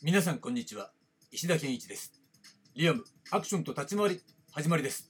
皆さんこんにちは。石田健一です。リアムアクションと立ち回り始まりです。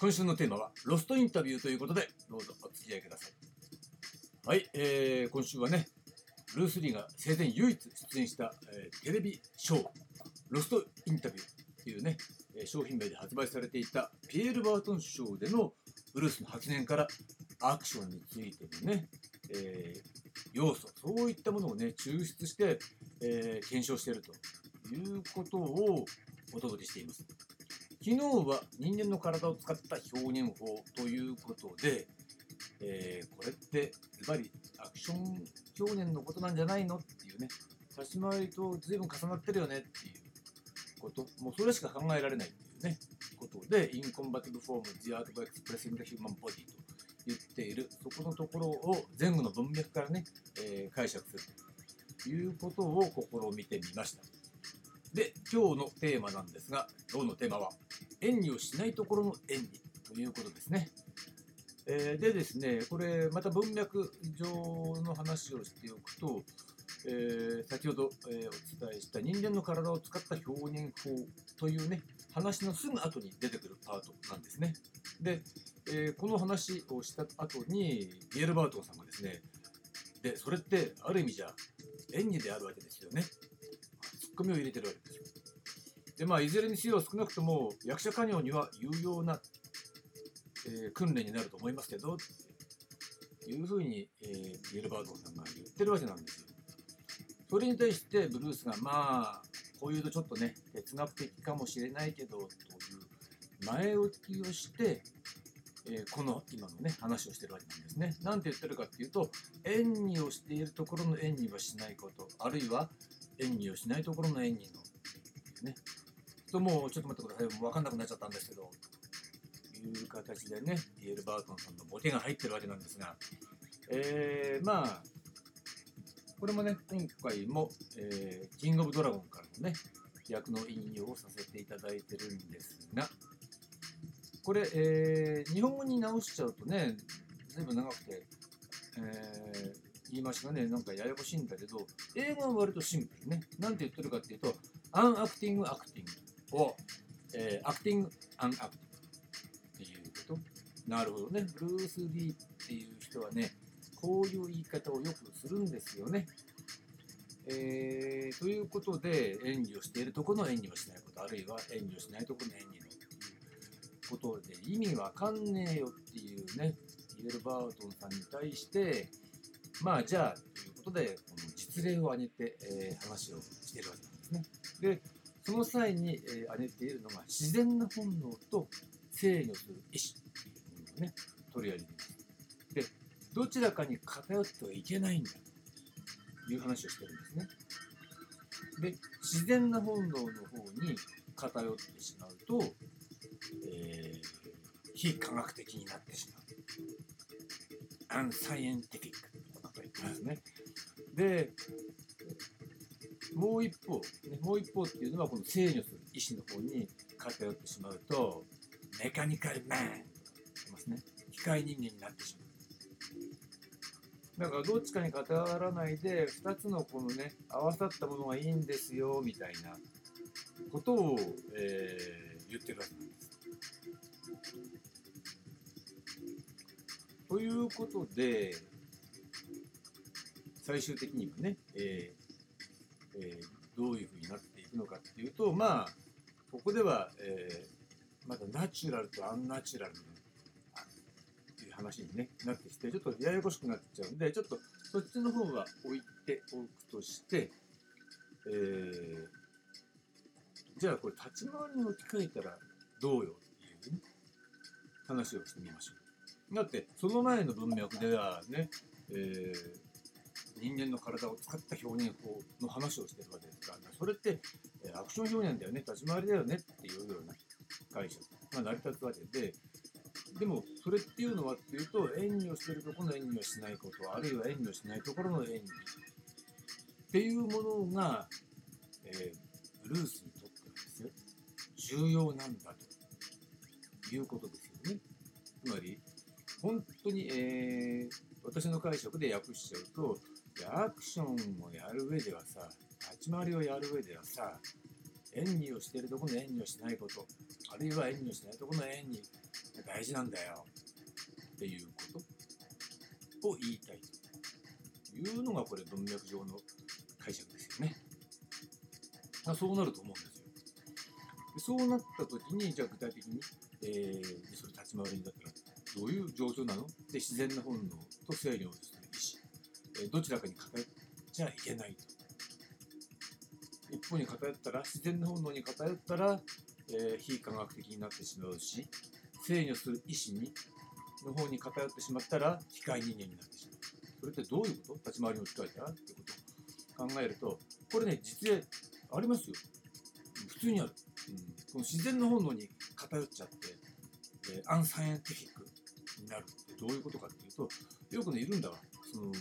今週のテーマはロストインタビューということでどうぞお付き合いください。はい、えー、今週はねブルース・リーが生前唯一出演した、えーテレビショーロストインタビューというねえー商品名で発売されていたピエール・バートン賞でのブルースの発言からアクションについてのね、えー要素そういったものをね抽出して、えー検証しているということをお届けしています。昨日は人間の体を使った表現法ということで、えーこれってズバリアクション表現のことなんじゃないのっていうね立ち回りと随分重なってるよねっていうこともうそれしか考えられないっていうねことでインコンバティブフォーム The Art of Expressing the Human Body とているそこのところを前後の文脈からね、えー解釈するということを試みてみました。で今日のテーマなんですが今日のテーマは演技をしないところの演技ということですね。えーでですねこれまた文脈上の話をしておくと、えー先ほど、えお伝えした人間の体を使った表現法というね話のすぐ後に出てくるパートなんですね。で、えーこの話をした後にビエルバートンさんがですねでそれってある意味じゃ演技であるわけですよねツッコミを入れてるわけですよでまあいずれにせよ少なくとも役者家業には有用なえー訓練になると思いますけどっていうふうに、えービエルバートンさんが言ってるわけなんですよ。それに対してブルースがまあこういうとちょっとね哲学的かもしれないけどという前置きをして、えーこの今のね話をしてるわけなんですね。なんて言ってるかっていうと演技をしているところの演技はしないことあるいは演技をしないところの演技のねともうちょっと待ってくださいもう分かんなくなっちゃったんですけどという形でね、ピエル・バートンさんのボケが入ってるわけなんですが、えー、まあ、これもね、今回も、えーキング・オブ・ドラゴンからのね、役の引用をさせていただいてるんですが、これ、えー日本語に直しちゃうとね、ずいぶん長くて、えー言い回しがね、なんかややこしいんだけど、英語は割とシンプルね。なんて言ってるかっていうと、 unacting acting を、えー acting unacting。っていうことなるほどね。ブルース・リーっていう人はね、こういう言い方をよくするんですよね。えーということで、演技をしているところの演技をしないこと、あるいは演技をしないところの演ことで、意味わかんねえよっていうね、イエル・バートンさんに対して、まあじゃあ、ということで、この実例を挙げて、えー話をしているわけなんですね。で、その際に、えー挙げているのが、自然な本能と制御する意志っていうものをね、取り上げています。で、どちらかに偏ってはいけないんだという話をしてるんですね。で、自然な本能の方に偏ってしまうと、えー非科学的になってしまう。アンサイエンティフィックとか言ってますね。で、もう一方、ね、もう一方っていうのはこの制御する意志の方に偏ってしまうと、メカニカルマンとか言ってますね。機械人間になってしまう。だからどっちかに偏らないで、2つのこのね、合わさったものがいいんですよ、みたいなことを、えー言ってるわけなんということで、最終的にはね、えーえーどういうふうになっていくのかっていうと、まあ、ここでは、えーまだナチュラルとアンナチュラルっていう話に、ね、なってきて、ちょっとややこしくなっちゃうんで、ちょっとそっちの方は置いておくとして、えーじゃあこれ立ち回りに置き換えたらどうよっていう、ね、話をしてみましょう。だって、その前の文脈ではね、えー人間の体を使った表現法の話をしてるわけですから、それって、えアクション表現だよね、立ち回りだよねっていうような解釈が成り立つわけで、でも、それっていうのはっていうと、演技をしてるところの演技をしないこと、あるいは演技をしないところの演技っていうものが、えーブルースにとってはですよ、重要なんだということですよね。つまり、本当に、えー私の解釈で訳しちゃうと、アクションをやる上ではさ、立ち回りをやる上ではさ演技をしているところの演技をしないことあるいは演技をしないところの演技が大事なんだよっていうことを言いたいというのがこれ文脈上の解釈ですよね。まあ、そうなると思うんですよ。そうなった時にじゃあ具体的に、えー、それ立ち回りにだったらどういう状況なの？で自然な本能と制御をする意思、え、どちらかに偏っちゃいけないと。一方に偏ったら自然な本能に偏ったら、えー、非科学的になってしまうし制御する意思にの方に偏ってしまったら機械人間になってしまう。それってどういうこと？立ち回りの機械だってことを考えるとこれね実例ありますよ。普通にある。うん、この自然の本能に偏っちゃって、え、アンサイエンティフィックなるってどういうことかっていうとよくねいるんだわ。その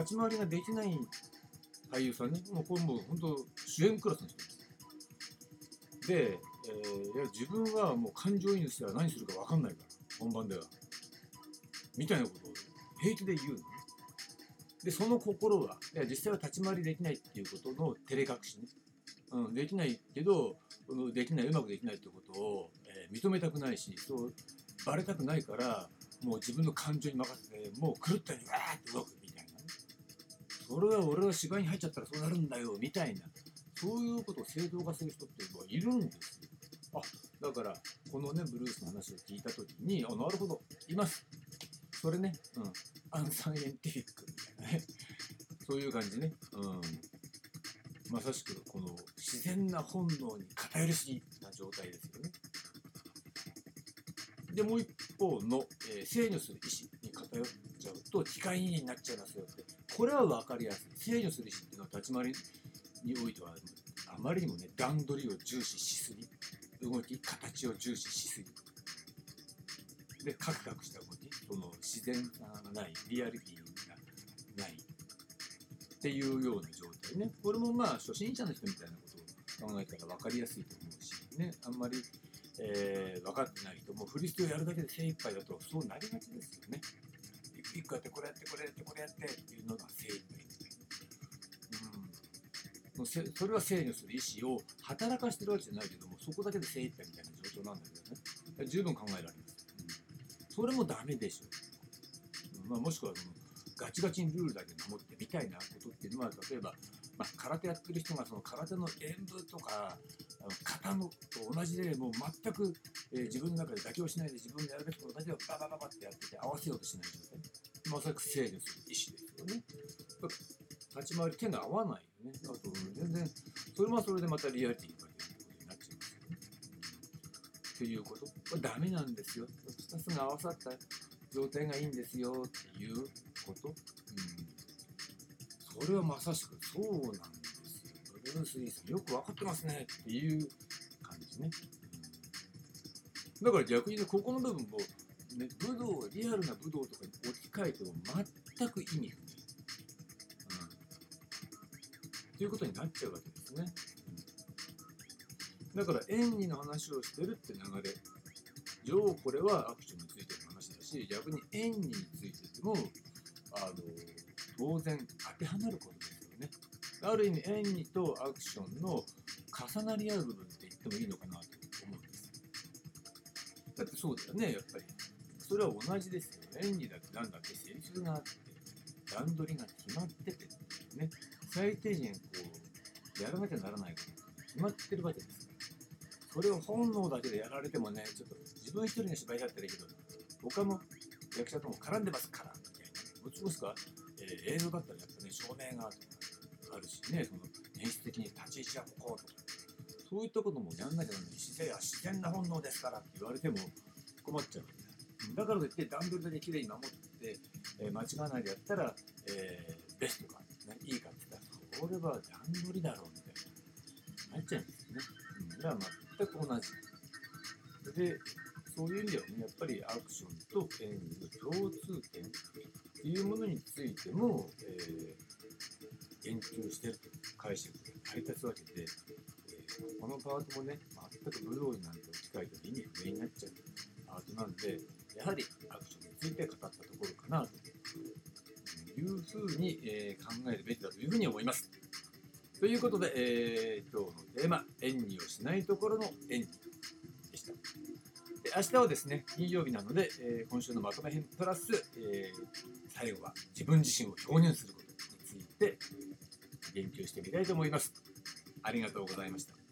立ち回りができない俳優さんねもうこれもう本当主演クラスの人です。で、えー、いや自分はもう感情移入したら何するか分かんないから本番では。みたいなことを平気で言うのね。で、その心は、いや実際は立ち回りできないっていうことの照れ隠しね。うん、できないけど、できない、うまくできないってことを、えー、認めたくないし、そう、バレたくないから、もう自分の感情に任せて、もう狂ったようにわーって動くみたいなね。それは俺は芝居に入っちゃったらそうなるんだよ、みたいな。そういうことを正当化する人っていうのはいるんですよ。あ、だから、このね、ブルースの話を聞いたときに、あ、なるほど、います。それね、うん、アンサイエンティフィックみたいなね、そういう感じね。うん。まさしく、この自然な本能に偏りすぎな状態ですよね。で、もう一方の、えー、制御する意思に偏っちゃうと、機械になっちゃいますよって。これは分かりやすい。制御する意思っていうのは立ち回りにおいては、あまりにもね、段取りを重視しすぎ。動き、形を重視しすぎ。で、カクカクした動き、その自然がない、リアリティがないっていうような状態ね。これもまあ、初心者の人みたいなことを考えたら分かりやすいと思うし、ね、あんまり、えー、分かってない人も振り捨てをやるだけで精一杯だとそうなりがちですよね。一個やってこれやってこれやってこれやってっていうのが精一杯う。ん、それは制御する意思を働かしてるわけじゃないけどもそこだけで精一杯みたいな状況なんだけどね。十分考えられます、うん、それもダメでしょ、うん。まあ、もしくはそのガチガチにルールだけ守ってみたいなことっていうのは例えば、まあ、空手やってる人がその空手の演舞とか型のと同じでもう全く、えー、自分の中で妥協しないで自分のやるべきことだけをババババってやってて合わせようとしない状態。まさく制御する意思ですよね。立ち回り手が合わないよね。あと全然それもそれでまたリアリティに欠けることになっちゃいますよね。っていうこと。これダメなんですよ。2つが合わさった状態がいいんですよっていうこと、うん、それはまさしくそうなんですよブルース・リーさんよく分かってますね。っていう感じね、だから逆にねここの部分もね、武道リアルな武道とかに置き換えても全く意味不明。ということになっちゃうわけですね。だから演技の話をしてるって流れ。上これはアクションについての話だし逆に演技についてもあの当然当てはまることですよね。ある意味演技とアクションの重なり合う部分って言ってもいいのかなと思うんです。だってそうだよねやっぱり。それは同じですよ。演技だってなんだってセリフがあって段取りが決まっててね最低限こうやらなきゃならないこと決まってるわけですからそれを本能だけでやられてもねちょっと自分一人の芝居だったらいいけど他の役者とも絡んでますからみたいなもちろんすか、えー、映像だったらやっぱね照明があるあるしねその演出的に立ち位置はこことかそういったこともやんなきゃならない自然は自然な本能ですからって言われても困っちゃうだからといって段取りだけきれいに守って、えー、間違わないでやったら、えー、ベストか、ね、いいかって言ったらこれは段取りだろうみたいな、なっちゃうんですよね。うん、じゃあ全く同じ。で、そういう意味ではね、やっぱりアクションと演技の共通点っていうものについても、えー、現金にして返してくれ成り立つわけで、えー、このパートもね全く武道になると機械との意味不明になっちゃうパートなんでやはりアクションについて語ったところかなというふうに、えー、考えるべきだというふうに思います。ということで、えー、今日のテーマ、演技をしないところの演技でした。で明日はですね、金曜日なので、えー、今週のまとめ編プラス、えー、最後は自分自身を表現することについて言及してみたいと思います。ありがとうございました。